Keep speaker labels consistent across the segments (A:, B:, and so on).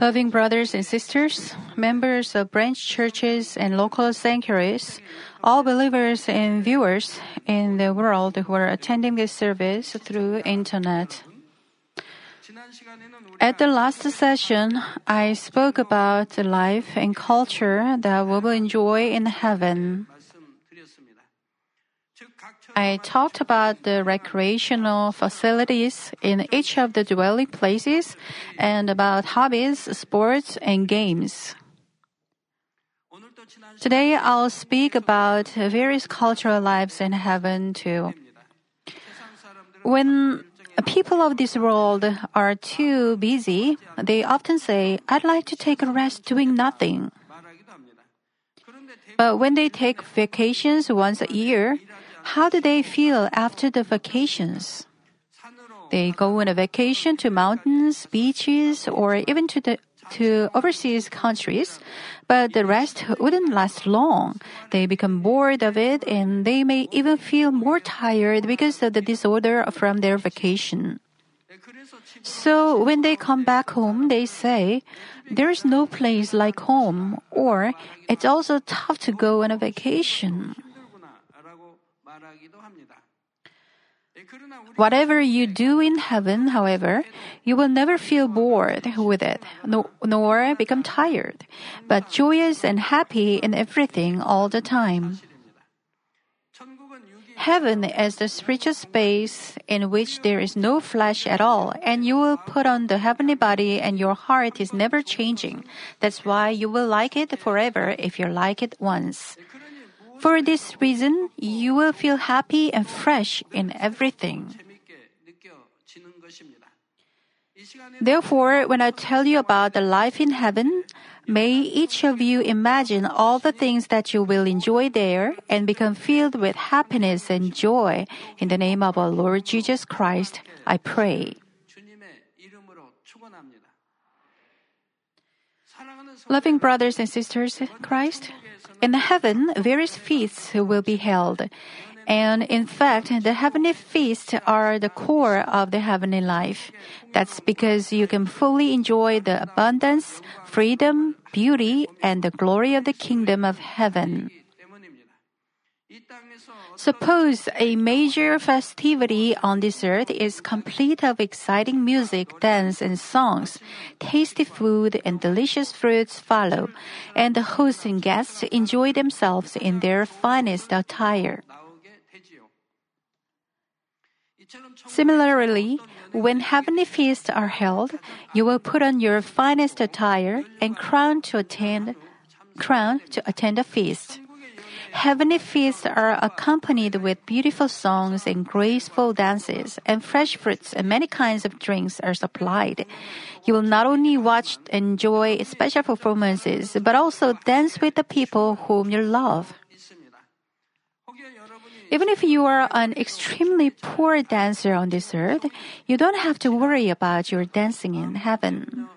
A: Loving brothers and sisters, members of branch churches and local sanctuaries, all believers and viewers in the world who are attending this service through internet. At the last session, I spoke about the life and culture that we will enjoy in heaven. I talked about the recreational facilities in each of the dwelling places and about hobbies, sports, and games. Today I'll speak about various cultural lives in heaven too. When people of this world are too busy, they often say, I'd like to take a rest doing nothing. But when they take vacations once a year, how do they feel after the vacations? They go on a vacation to mountains, beaches, or even to the to overseas countries, but the rest wouldn't last long. They become bored of it and they may even feel more tired because of the disorder from their vacation. So when they come back home, they say, there's no place like home, or it's also tough to go on a vacation. Whatever you do in heaven, however, you will never feel bored with it, nor become tired, but joyous and happy in everything all the time. Heaven is the spiritual space in which there is no flesh at all, and you will put on the heavenly body and your heart is never changing. That's why you will like it forever if you like it once. For this reason, you will feel happy and fresh in everything. Therefore, when I tell you about the life in heaven, may each of you imagine all the things that you will enjoy there and become filled with happiness and joy. In the name of our Lord Jesus Christ, I pray. Loving brothers and sisters Christ, in heaven, various feasts will be held. And in fact, the heavenly feasts are the core of the heavenly life. That's because you can fully enjoy the abundance, freedom, beauty, and the glory of the kingdom of heaven. Suppose a major festivity on this earth is complete of exciting music, dance, and songs. Tasty food and delicious fruits follow, and the hosts and guests enjoy themselves in their finest attire. Similarly, when heavenly feasts are held, you will put on your finest attire and crown to attend crown to attend a feast. Heavenly feasts are accompanied with beautiful songs and graceful dances, and fresh fruits and many kinds of drinks are supplied. You will not only watch and enjoy special performances, but also dance with the people whom you love. Even if you are an extremely poor dancer on this earth, you don't have to worry about your dancing in heaven.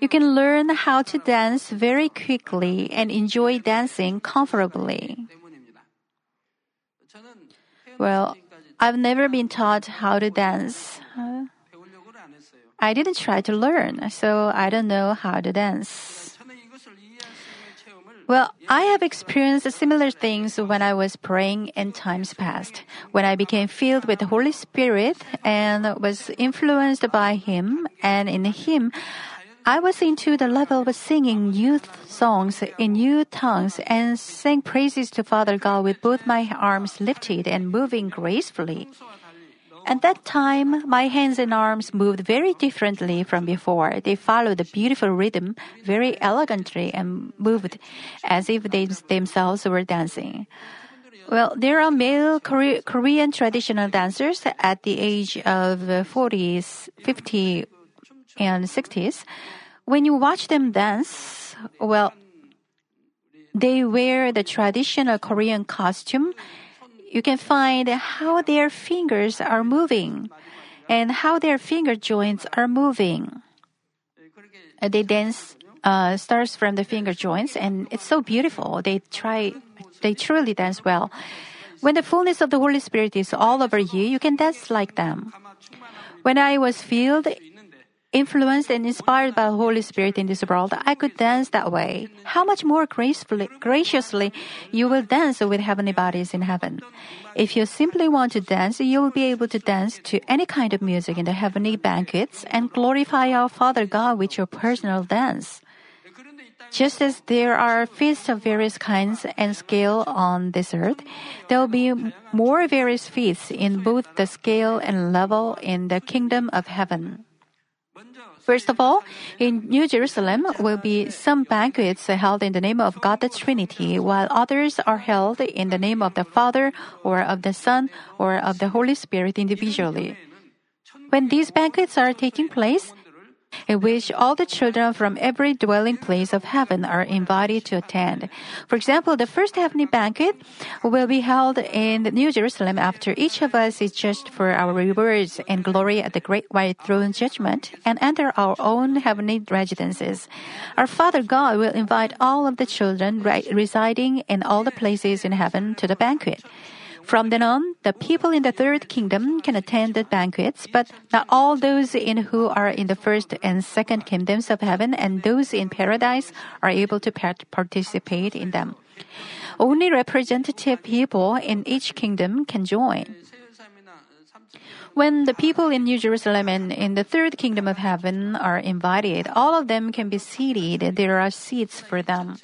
A: You can learn how to dance very quickly and enjoy dancing comfortably. Well, I've never been taught how to dance. I didn't try to learn, so I don't know how to dance. Well, I have experienced similar things when I was praying in times past, when I became filled with the Holy Spirit and was influenced by Him, and in Him, I was into the level of singing youth songs in new tongues and sang praises to Father God with both my arms lifted and moving gracefully. At that time, my hands and arms moved very differently from before. They followed a beautiful rhythm very elegantly and moved as if they themselves were dancing. Well, there are male Korean traditional dancers at the age of 40s, 50, and 60s when you watch them dance, well, they wear the traditional Korean costume. You can find how their fingers are moving and how their finger joints are moving. They dance uh, starts from the finger joints, and it's so beautiful. They try, they truly dance well. When the fullness of the Holy Spirit is all over you, you can dance like them. When I was filled, influenced and inspired by the Holy Spirit in this world, I could dance that way. How much more gracefully, graciously you will dance with heavenly bodies in heaven. If you simply want to dance, you will be able to dance to any kind of music in the heavenly banquets and glorify our Father God with your personal dance. Just as there are feasts of various kinds and scale on this earth, there will be more various feasts in both the scale and level in the kingdom of heaven. First of all, in New Jerusalem will be some banquets held in the name of God the Trinity, while others are held in the name of the Father or of the Son or of the Holy Spirit individually. When these banquets are taking place, in which all the children from every dwelling place of heaven are invited to attend. For example, the first heavenly banquet will be held in New Jerusalem after each of us is judged for our rewards and glory at the great white throne judgment and enter our own heavenly residences. Our Father God will invite all of the children residing in all the places in heaven to the banquet. From then on, the people in the third kingdom can attend the banquets, but not all those in who are in the first and second kingdoms of heaven and those in paradise are able to participate in them. Only representative people in each kingdom can join. When the people in New Jerusalem and in the third kingdom of heaven are invited, all of them can be seated. There are seats for them.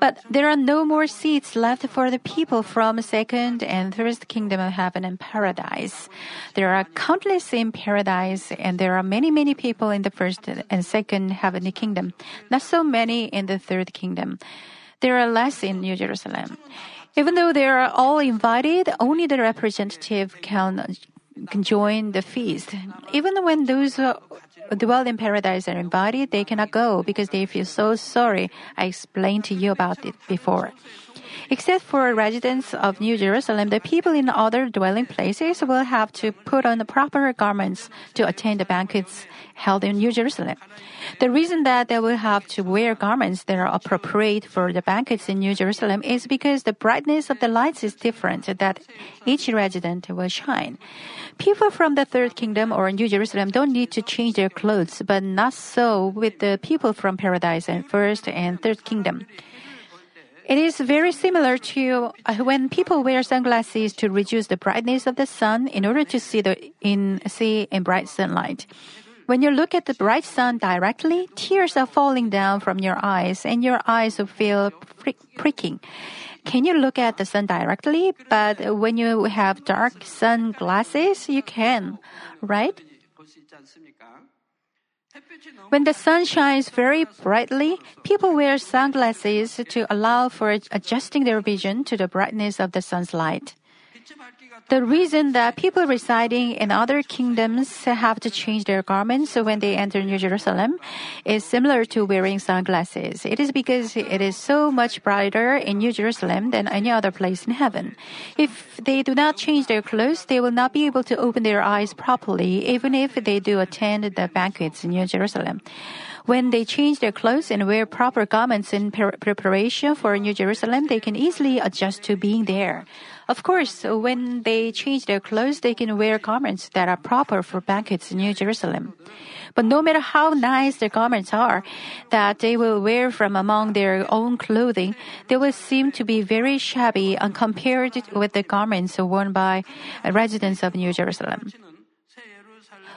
A: But there are no more seats left for the people from second and third kingdom of heaven and paradise. There are countless in paradise, and there are many, many people in the first and second heavenly kingdom. Not so many in the third kingdom. There are less in New Jerusalem. Even though they are all invited, only the representative can, join the feast. Even when those who dwell in paradise and invited, they cannot go because they feel so sorry. I explained to you about it before. Except for residents of New Jerusalem, the people in other dwelling places will have to put on the proper garments to attend the banquets held in New Jerusalem. The reason that they will have to wear garments that are appropriate for the banquets in New Jerusalem is because the brightness of the lights is different that each resident will shine. People from the third kingdom or New Jerusalem don't need to change their clothes, but not so with the people from paradise and first and third kingdom. It is very similar to uh, when people wear sunglasses to reduce the brightness of the sun in order to see the in see in bright sunlight. When you look at the bright sun directly, tears are falling down from your eyes and your eyes will feel pricking. Can you look at the sun directly? But when you have dark sunglasses, you can, right? When the sun shines very brightly, people wear sunglasses to allow for adjusting their vision to the brightness of the sun's light. The reason that people residing in other kingdoms have to change their garments when they enter New Jerusalem is similar to wearing sunglasses. It is because it is so much brighter in New Jerusalem than any other place in heaven. If they do not change their clothes, they will not be able to open their eyes properly, even if they do attend the banquets in New Jerusalem. When they change their clothes and wear proper garments in preparation for New Jerusalem, they can easily adjust to being there. Of course, when they change their clothes, they can wear garments that are proper for banquets in New Jerusalem. But no matter how nice their garments are that they will wear from among their own clothing, they will seem to be very shabby and compared with the garments worn by residents of New Jerusalem.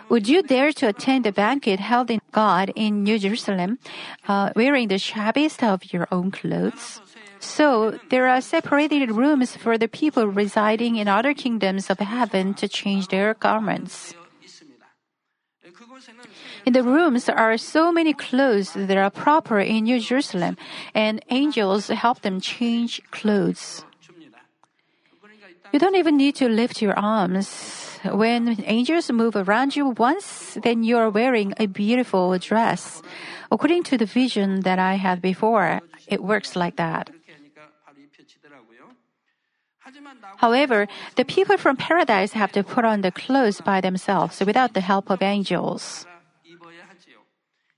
A: Would you dare to attend the banquet held in God in New Jerusalem, uh, wearing the shabbiest of your own clothes? So there are separated rooms for the people residing in other kingdoms of heaven to change their garments. In the rooms are so many clothes that are proper in New Jerusalem, and angels help them change clothes. You don't even need to lift your arms. When angels move around you once, then you are wearing a beautiful dress. According to the vision that I had before, it works like that. However, the people from paradise have to put on the clothes by themselves without the help of angels.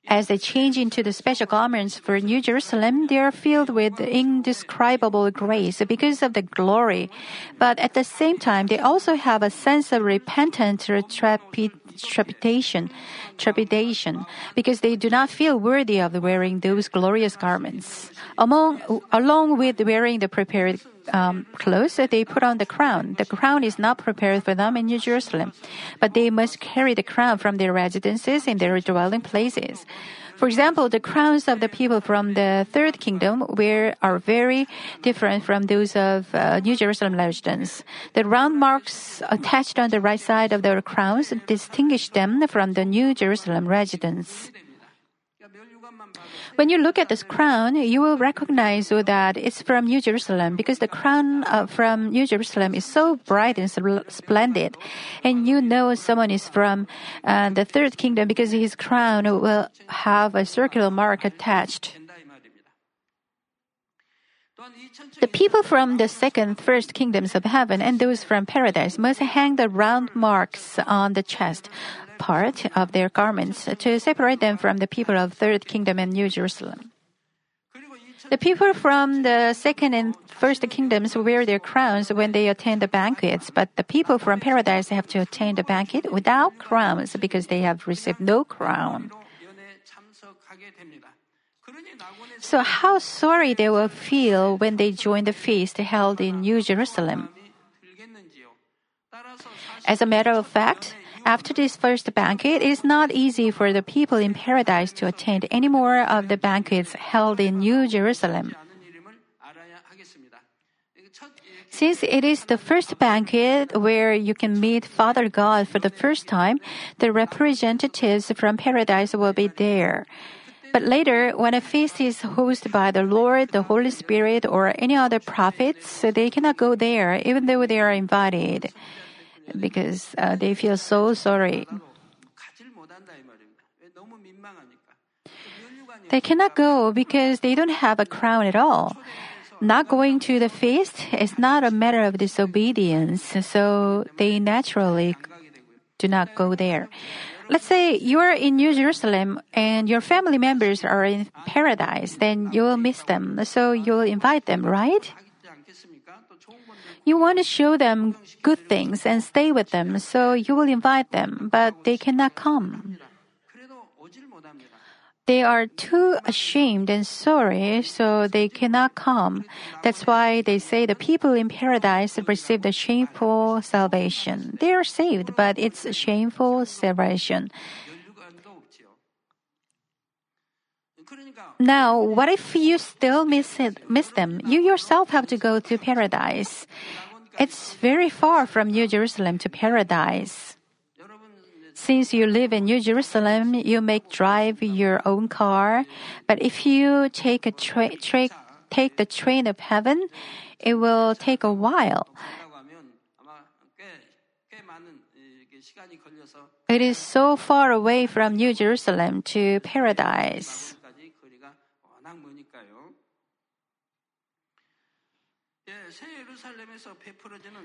A: As they change into the special garments for New Jerusalem, they are filled with indescribable grace because of the glory. But at the same time, they also have a sense of repentant trepidation, trepidation, because they do not feel worthy of wearing those glorious garments. Among, along with wearing the prepared um, clothes, they put on the crown. The crown is not prepared for them in New Jerusalem, but they must carry the crown from their residences in their dwelling places. For example, the crowns of the people from the third kingdom were are very different from those of uh, New Jerusalem residents. The round marks attached on the right side of their crowns distinguish them from the New Jerusalem residents. When you look at this crown, you will recognize that it's from New Jerusalem because the crown uh, from New Jerusalem is so bright and splendid. And you know someone is from uh, the third kingdom because his crown will have a circular mark attached. The people from the second, first kingdoms of heaven and those from paradise must hang the round marks on the chest part of their garments to separate them from the people of third kingdom and New Jerusalem. The people from the second and first kingdoms wear their crowns when they attend the banquets, but the people from paradise have to attend the banquet without crowns because they have received no crown. So, how sorry they will feel when they join the feast held in New Jerusalem. As a matter of fact, after this first banquet, it is not easy for the people in paradise to attend any more of the banquets held in New Jerusalem. Since it is the first banquet where you can meet Father God for the first time, the representatives from paradise will be there. But later, when a feast is hosted by the Lord, the Holy Spirit, or any other prophets, they cannot go there even though they are invited because uh, they feel so sorry. They cannot go because they don't have a crown at all. Not going to the feast is not a matter of disobedience, so they naturally do not go there. Let's say you are in New Jerusalem and your family members are in paradise, then you will miss them, so you will invite them, right? You want to show them good things and stay with them, so you will invite them, but they cannot come. They are too ashamed and sorry, so they cannot come. That's why they say the people in paradise receive the shameful salvation. They are saved, but it's shameful salvation. Now, what if you still miss it, miss them? You yourself have to go to paradise. It's very far from New Jerusalem to paradise. Since you live in New Jerusalem, you make drive your own car. But if you take a tra- tra- take the train of heaven, it will take a while. It is so far away from New Jerusalem to paradise.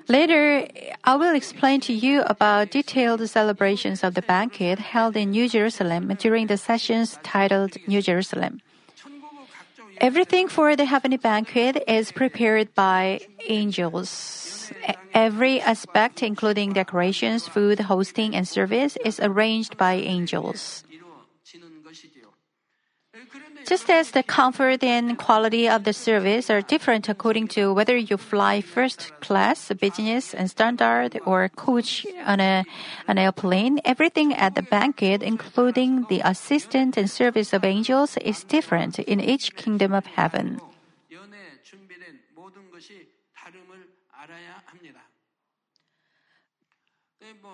A: Later, I will explain to you about detailed celebrations of the banquet held in New Jerusalem during the sessions titled New Jerusalem. Everything for the heavenly banquet is prepared by angels. Every aspect, including decorations, food, hosting, and service, is arranged by angels. Just as the comfort and quality of the service are different according to whether you fly first class, business, and standard, or coach on a, an airplane, everything at the banquet, including the assistant and service of angels, is different in each kingdom of heaven.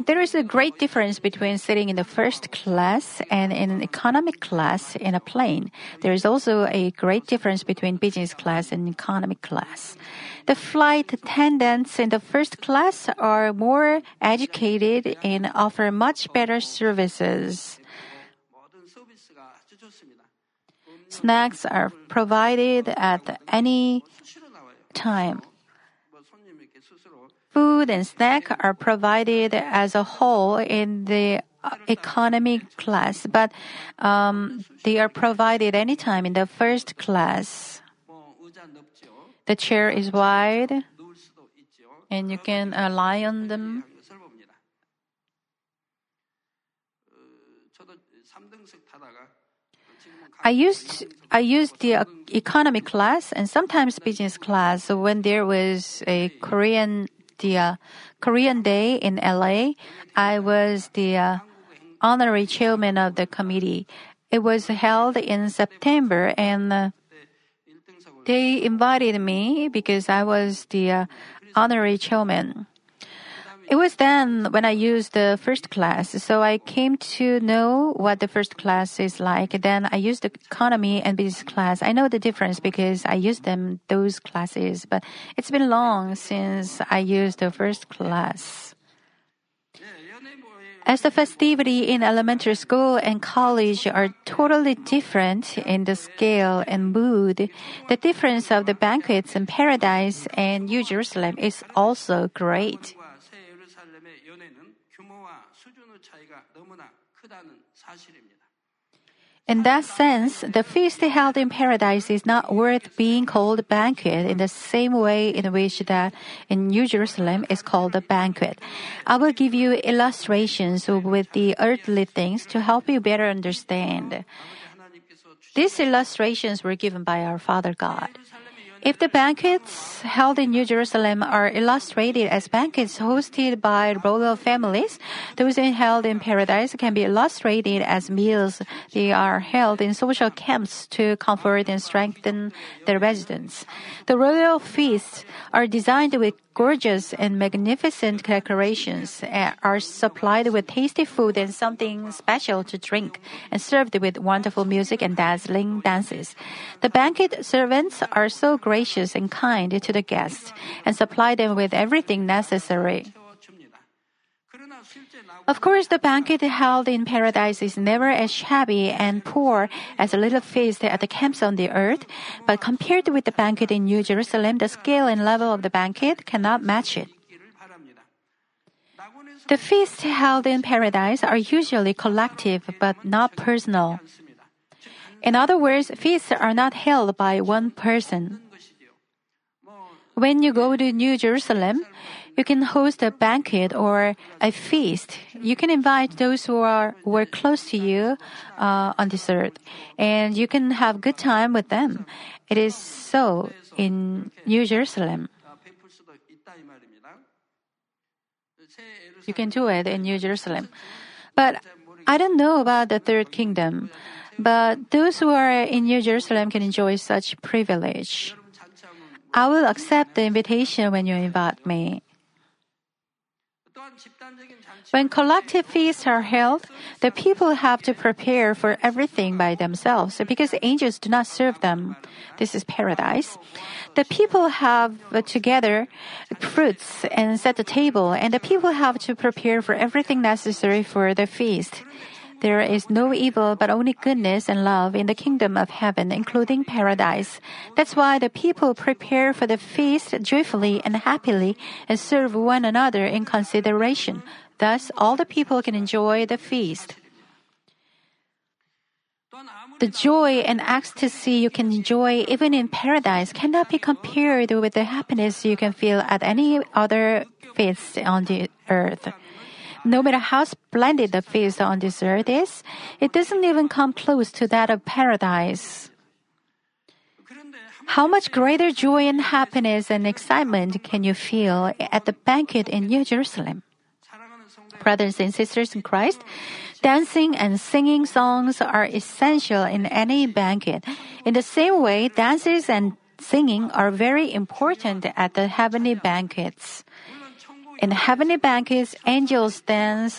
A: There is a great difference between sitting in the first class and in an economic class in a plane. There is also a great difference between business class and economic class. The flight attendants in the first class are more educated and offer much better services. Snacks are provided at any time food and snack are provided as a whole in the economy class, but um, they are provided anytime in the first class. The chair is wide, and you can uh, lie on them. I used I used the uh, economy class and sometimes business class when there was a Korean the uh, Korean Day in LA, I was the uh, honorary chairman of the committee. It was held in September and uh, they invited me because I was the uh, honorary chairman. It was then when I used the first class, so I came to know what the first class is like. Then I used the economy and business class. I know the difference because I used them those classes, but it's been long since I used the first class. As the festivity in elementary school and college are totally different in the scale and mood, the difference of the banquets in paradise and New Jerusalem is also great. In that sense, the feast held in paradise is not worth being called a banquet in the same way in which that in New Jerusalem is called a banquet. I will give you illustrations with the earthly things to help you better understand. These illustrations were given by our Father God. If the banquets held in New Jerusalem are illustrated as banquets hosted by royal families, those held in paradise can be illustrated as meals they are held in social camps to comfort and strengthen the residents. The royal feasts are designed with gorgeous and magnificent decorations, are supplied with tasty food and something special to drink, and served with wonderful music and dazzling dances. The banquet servants are so gracious and kind to the guests, and supply them with everything necessary. Of course, the banquet held in paradise is never as shabby and poor as a little feast at the camps on the earth, but compared with the banquet in New Jerusalem, the scale and level of the banquet cannot match it. The feasts held in paradise are usually collective but not personal. In other words, feasts are not held by one person. When you go to New Jerusalem, you can host a banquet or a feast. You can invite those who are were close to you uh, on this earth, and you can have good time with them. It is so in New Jerusalem. You can do it in New Jerusalem, but I don't know about the third kingdom. But those who are in New Jerusalem can enjoy such privilege. I will accept the invitation when you invite me. When collective feasts are held, the people have to prepare for everything by themselves because angels do not serve them. This is paradise. The people have together fruits and set the table, and the people have to prepare for everything necessary for the feast there is no evil but only goodness and love in the kingdom of heaven, including paradise. That's why the people prepare for the feast joyfully and happily and serve one another in consideration. Thus, all the people can enjoy the feast. The joy and ecstasy you can enjoy even in paradise cannot be compared with the happiness you can feel at any other feast on the earth no matter how splendid the feast on this earth is, it doesn't even come close to that of paradise. How much greater joy and happiness and excitement can you feel at the banquet in New Jerusalem? Brothers and sisters in Christ, dancing and singing songs are essential in any banquet. In the same way, dances and singing are very important at the heavenly banquets. In heavenly banquets, angels dance,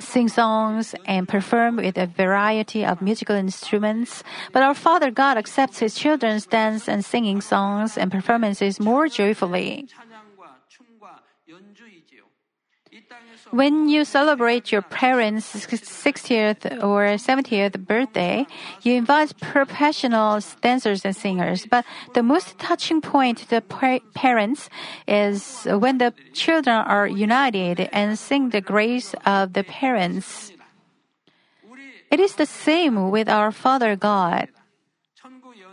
A: sing songs, and perform with a variety of musical instruments. But our Father God accepts His children's dance and singing songs and performances more joyfully. When you celebrate your parents' 60th or 70th birthday, you invite professional dancers and singers. But the most touching point to the parents is when the children are united and sing the grace of the parents. It is the same with our Father God.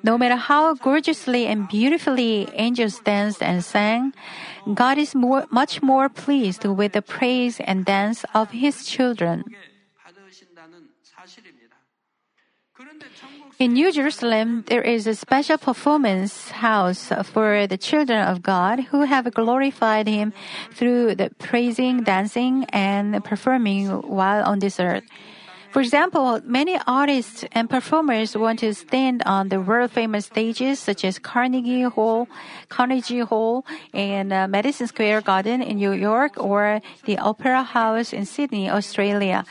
A: No matter how gorgeously and beautifully angels danced and sang, God is more, much more pleased with the praise and dance of His children. In New Jerusalem, there is a special performance house for the children of God who have glorified Him through the praising, dancing, and performing while on this earth. For example, many artists and performers want to stand on the world famous stages such as Carnegie Hall, Carnegie Hall, and uh, Madison Square Garden in New York or the Opera House in Sydney, Australia.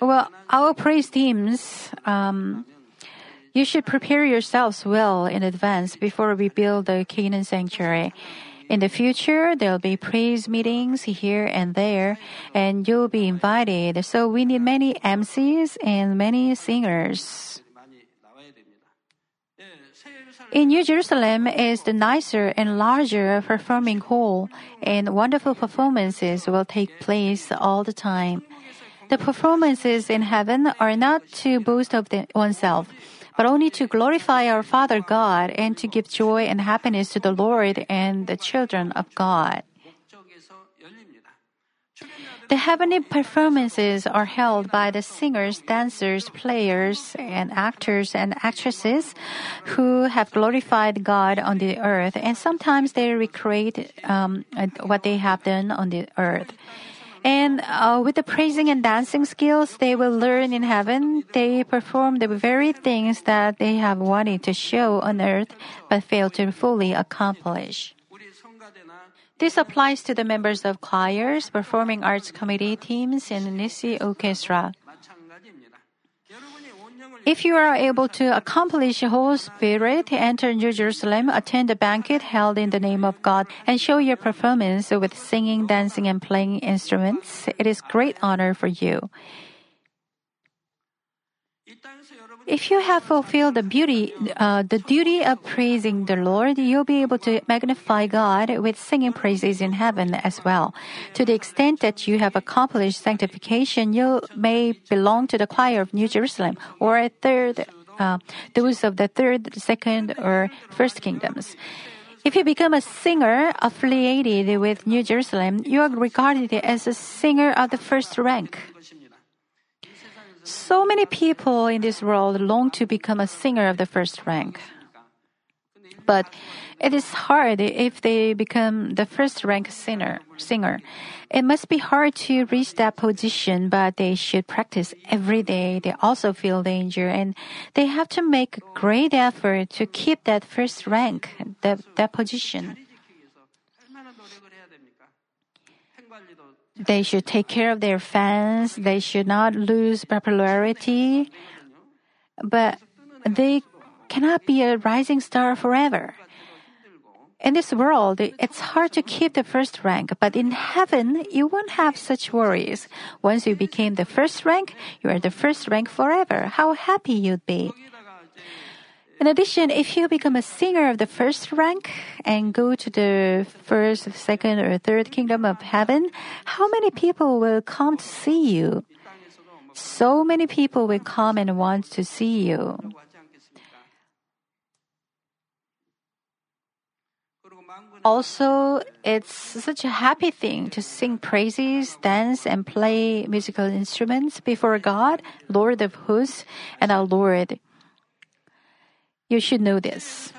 A: Well, our praise teams, um, you should prepare yourselves well in advance before we build the Canaan sanctuary. In the future, there'll be praise meetings here and there, and you'll be invited. So we need many MCs and many singers. In New Jerusalem is the nicer and larger performing hall, and wonderful performances will take place all the time. The performances in heaven are not to boast of the, oneself but only to glorify our Father God and to give joy and happiness to the Lord and the children of God. The heavenly performances are held by the singers, dancers, players, and actors and actresses who have glorified God on the earth, and sometimes they recreate um, what they have done on the earth. And uh, with the praising and dancing skills they will learn in heaven, they perform the very things that they have wanted to show on earth but failed to fully accomplish. This applies to the members of choirs, performing arts committee teams, and Nissi Orchestra. If you are able to accomplish Holy Spirit, enter New Jerusalem, attend a banquet held in the name of God, and show your performance with singing, dancing, and playing instruments, it is great honor for you. If you have fulfilled the beauty, uh, the duty of praising the Lord, you'll be able to magnify God with singing praises in heaven as well. To the extent that you have accomplished sanctification, you may belong to the choir of New Jerusalem or a third, uh, those of the third, second, or first kingdoms. If you become a singer affiliated with New Jerusalem, you are regarded as a singer of the first rank. So many people in this world long to become a singer of the first rank. But it is hard if they become the first rank singer, singer. It must be hard to reach that position, but they should practice every day. They also feel danger and they have to make great effort to keep that first rank, that, that position. They should take care of their fans. They should not lose popularity. But they cannot be a rising star forever. In this world, it's hard to keep the first rank, but in heaven, you won't have such worries. Once you became the first rank, you are the first rank forever. How happy you'd be. In addition, if you become a singer of the first rank and go to the first, second, or third kingdom of heaven, how many people will come to see you? So many people will come and want to see you. Also, it's such a happy thing to sing praises, dance, and play musical instruments before God, Lord of hosts, and our Lord. You should know this.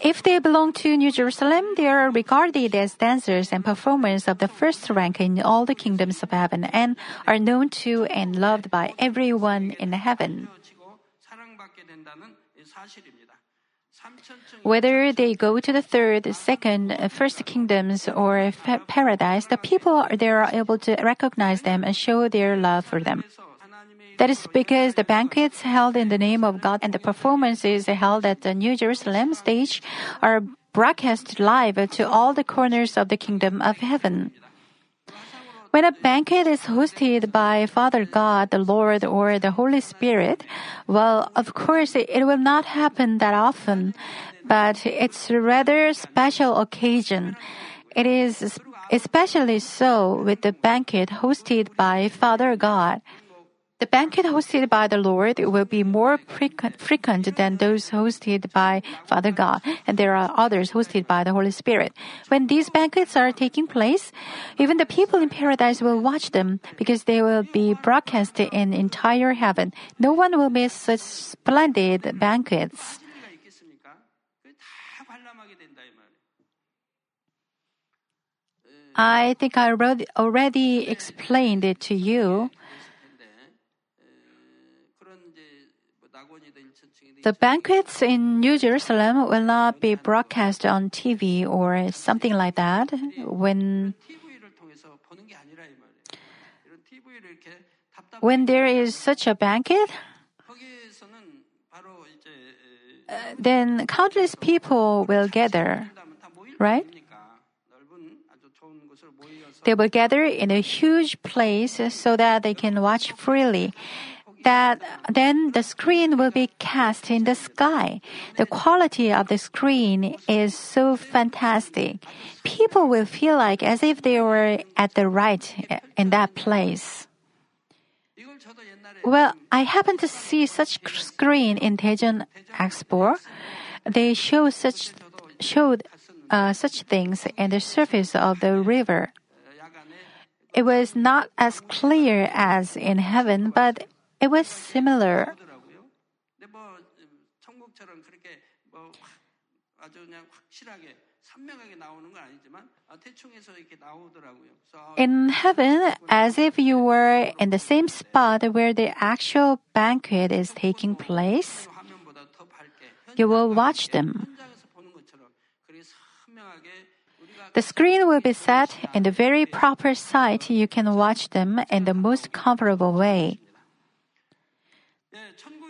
A: If they belong to New Jerusalem, they are regarded as dancers and performers of the first rank in all the kingdoms of heaven and are known to and loved by everyone in heaven. Whether they go to the third, second, first kingdoms or paradise, the people there are able to recognize them and show their love for them. That is because the banquets held in the name of God and the performances held at the New Jerusalem stage are broadcast live to all the corners of the kingdom of heaven. When a banquet is hosted by Father God, the Lord, or the Holy Spirit, well, of course, it will not happen that often, but it's a rather special occasion. It is especially so with the banquet hosted by Father God. The banquet hosted by the Lord will be more frequent than those hosted by Father God, and there are others hosted by the Holy Spirit. When these banquets are taking place, even the people in paradise will watch them because they will be broadcast in entire heaven. No one will miss such splendid banquets. I think I already explained it to you. The banquets in New Jerusalem will not be broadcast on TV or something like that when when there is such a banquet
B: uh,
A: then countless people will gather, right? They will gather in a huge place so that they can watch freely that then the screen will be cast in the sky. The quality of the screen is so fantastic. People will feel like as if they were at the right eh, in that place. Well, I happened to see such screen in Daejeon Expo. They show such showed uh, such things in the surface of the river. It was not as clear as in heaven, but it was similar. In heaven, as if you were in the same spot where the actual banquet is taking place, you will watch them. The screen will be set in the very proper site you can watch them in the most comfortable way.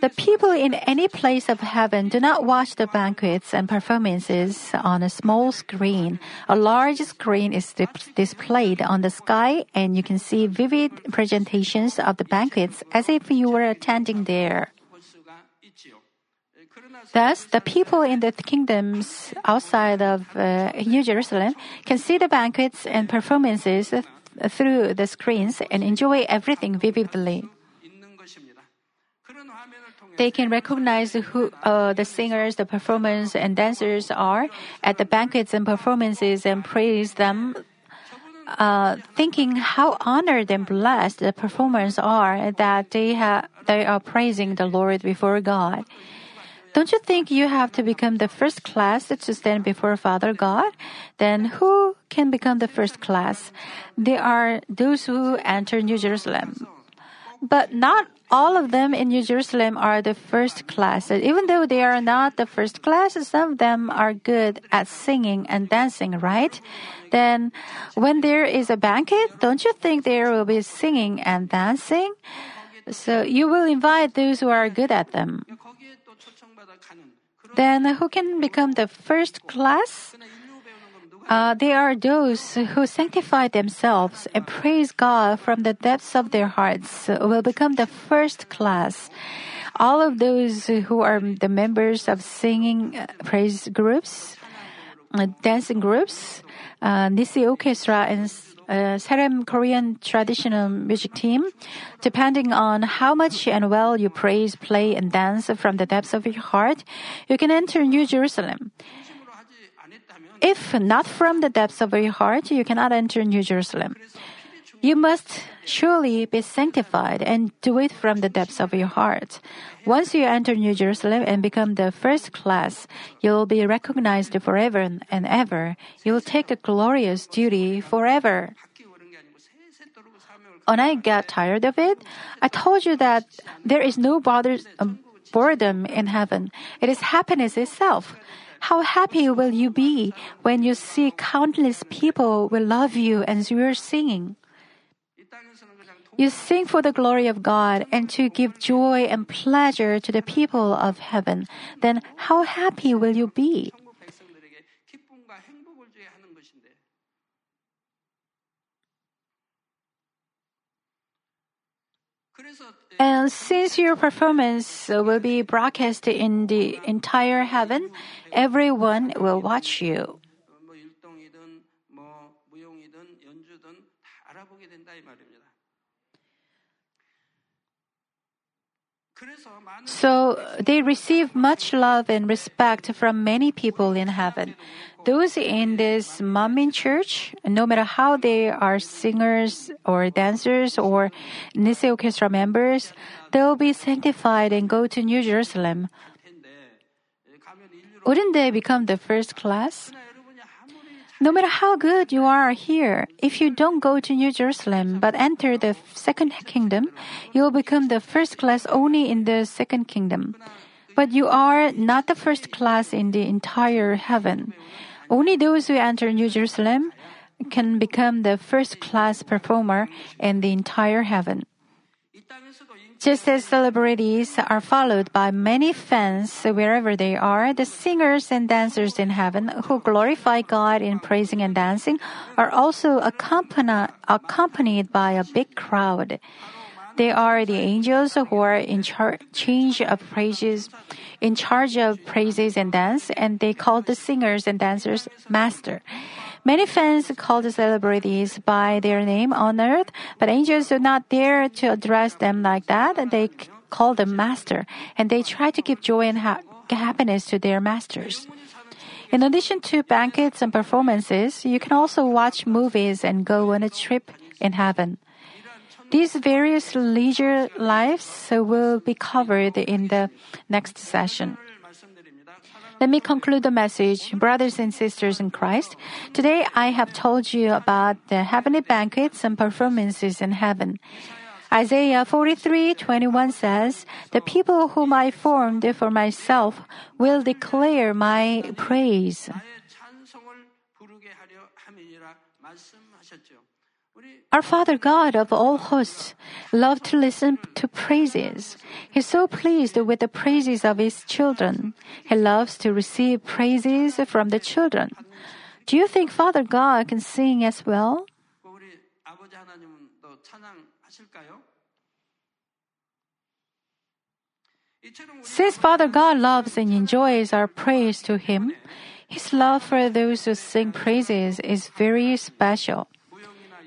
A: The people in any place of heaven do not watch the banquets and performances on a small screen. A large screen is dip- displayed on the sky, and you can see vivid presentations of the banquets as if you were attending there. Thus, the people in the kingdoms outside of uh, New Jerusalem can see the banquets and performances th- through the screens and enjoy everything vividly. They can recognize who uh, the singers, the performers, and dancers are at the banquets and performances and praise them, uh, thinking how honored and blessed the performers are that they, ha- they are praising the Lord before God. Don't you think you have to become the first class to stand before Father God? Then who can become the first class? They are those who enter New Jerusalem. But not all of them in New Jerusalem are the first class. Even though they are not the first class, some of them are good at singing and dancing, right? Then, when there is a banquet, don't you think there will be singing and dancing? So you will invite those who are good at them. Then who can become the first class? Uh, they are those who sanctify themselves and praise God from the depths of their hearts will become the first class. All of those who are the members of singing uh, praise groups, uh, dancing groups, uh, Orchestra, and uh, Saram Korean traditional music team, depending on how much and well you praise, play, and dance from the depths of your heart, you can enter New Jerusalem. If not from the depths of your heart, you cannot enter New Jerusalem. You must surely be sanctified and do it from the depths of your heart. Once you enter New Jerusalem and become the first class, you'll be recognized forever and ever. You'll take a glorious duty forever. When I got tired of it, I told you that there is no bother, um, boredom in heaven. It is happiness itself. How happy will you be when you see countless people will love you as you are singing? You sing for the glory of God and to give joy and pleasure to the people of heaven, then how happy will you be? And since your performance will be broadcast in the entire heaven, everyone will watch you. So they receive much love and respect from many people in heaven. Those in this Manmin church, no matter how they are singers or dancers or Nissi orchestra members, they'll be sanctified and go to New Jerusalem. Wouldn't they become the first class? No matter how good you are here, if you don't go to New Jerusalem but enter the second kingdom, you will become the first class only in the second kingdom. But you are not the first class in the entire heaven. Only those who enter New Jerusalem can become the first class performer in the entire heaven. Just as celebrities are followed by many fans wherever they are, the singers and dancers in heaven who glorify God in praising and dancing are also accompanied by a big crowd. They are the angels who are in char- charge of praises, in charge of praises and dance, and they call the singers and dancers master. Many fans call the celebrities by their name on earth, but angels do not dare to address them like that. They call them master, and they try to give joy and ha- happiness to their masters. In addition to banquets and performances, you can also watch movies and go on a trip in heaven. These various leisure lives will be covered in the next session. Let me conclude the message, brothers and sisters in Christ. Today I have told you about the heavenly banquets and performances in heaven. Isaiah 43:21 says, "The people whom I formed for myself will declare my praise." Our Father God of all hosts loves to listen to praises. He's so pleased with the praises of His children. He loves to receive praises from the children. Do you think Father God can sing as well? Since Father God loves and enjoys our praise to Him, His love for those who sing praises is very special.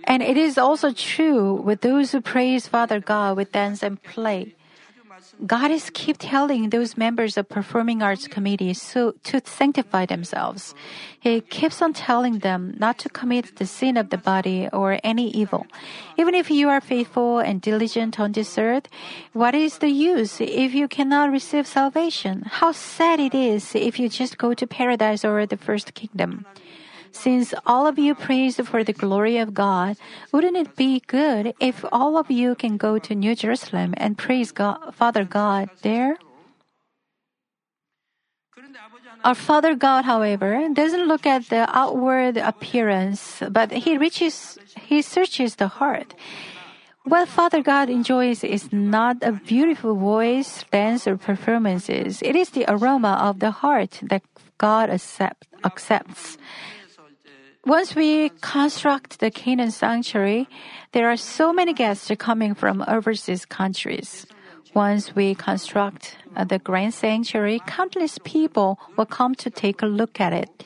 A: And it is also true with those who praise Father God with dance and play. God is keep telling those members of performing arts committees so, to sanctify themselves. He keeps on telling them not to commit the sin of the body or any evil. Even if you are faithful and diligent on this earth, what is the use if you cannot receive salvation? How sad it is if you just go to paradise or the first kingdom. Since all of you praise for the glory of God, wouldn't it be good if all of you can go to New Jerusalem and praise God, Father God there? Our Father God, however, doesn't look at the outward appearance, but he reaches, he searches the heart. What Father God enjoys is not a beautiful voice, dance, or performances. It is the aroma of the heart that God accept, accepts. Once we construct the Canaan sanctuary, there are so many guests coming from overseas countries. Once we construct uh, the grand sanctuary, countless people will come to take a look at it.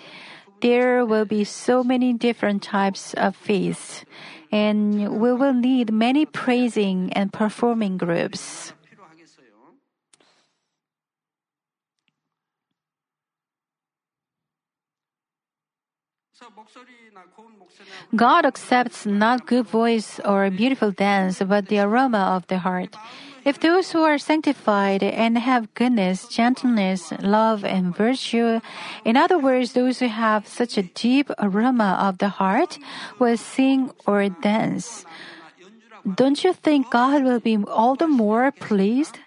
A: There will be so many different types of feasts, and we will need many praising and performing groups. God accepts not good voice or beautiful dance, but the aroma of the heart. If those who are sanctified and have goodness, gentleness, love, and virtue, in other words, those who have such a deep aroma of the heart, will sing or dance, don't you think God will be all the more pleased?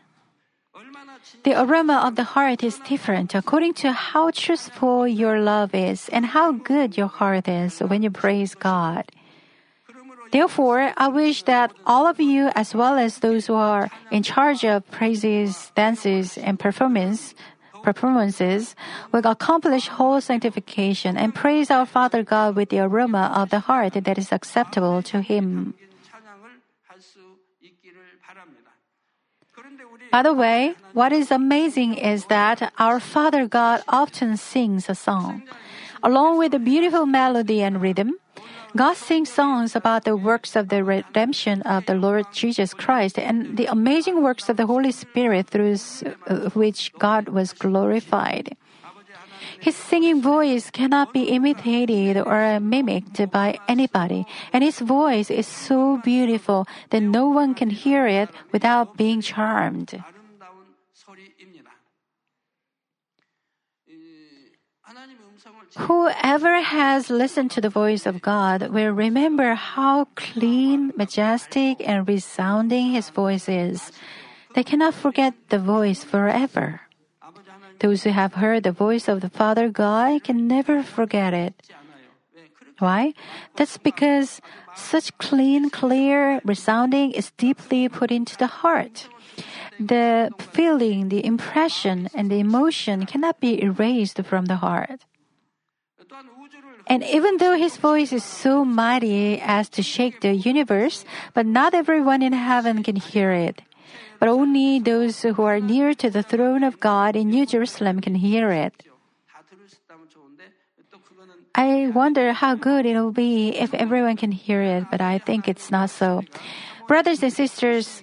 A: The aroma of the heart is different according to how truthful your love is and how good your heart is when you praise God. Therefore, I wish that all of you, as well as those who are in charge of praises, dances, and performance, performances, will accomplish whole sanctification and praise our Father God with the aroma of the heart that is acceptable to Him. By the way, what is amazing is that our Father God often sings a song. Along with the beautiful melody and rhythm, God sings songs about the works of the redemption of the Lord Jesus Christ and the amazing works of the Holy Spirit through uh, which God was glorified. His singing voice cannot be imitated or mimicked by anybody, and his voice is so beautiful that no one can hear it without being charmed. Whoever has listened to the voice of God will remember how clean, majestic, and resounding His voice is. They cannot forget the voice forever. Those who have heard the voice of the Father God can never forget it. Why? That's because such clean, clear resounding is deeply put into the heart. The feeling, the impression, and the emotion cannot be erased from the heart. And even though his voice is so mighty as to shake the universe, but not everyone in heaven can hear it but only those who are near to the throne of God in New Jerusalem can hear it. I wonder how good it will be if everyone can hear it, but I think it's not so. Brothers and sisters,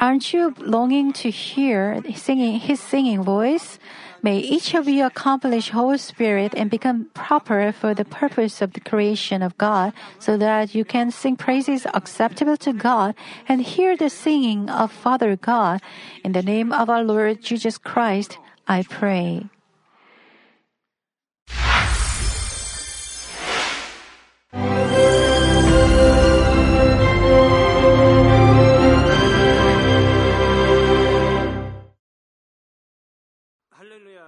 A: aren't you longing to hear singing, his singing voice? May each of you accomplish whole spirit and become proper for the purpose of the creation of God, so that you can sing praises acceptable to God and hear the singing of Father God. In the name of our Lord Jesus Christ, I pray.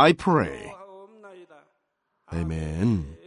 C: I pray. Amen.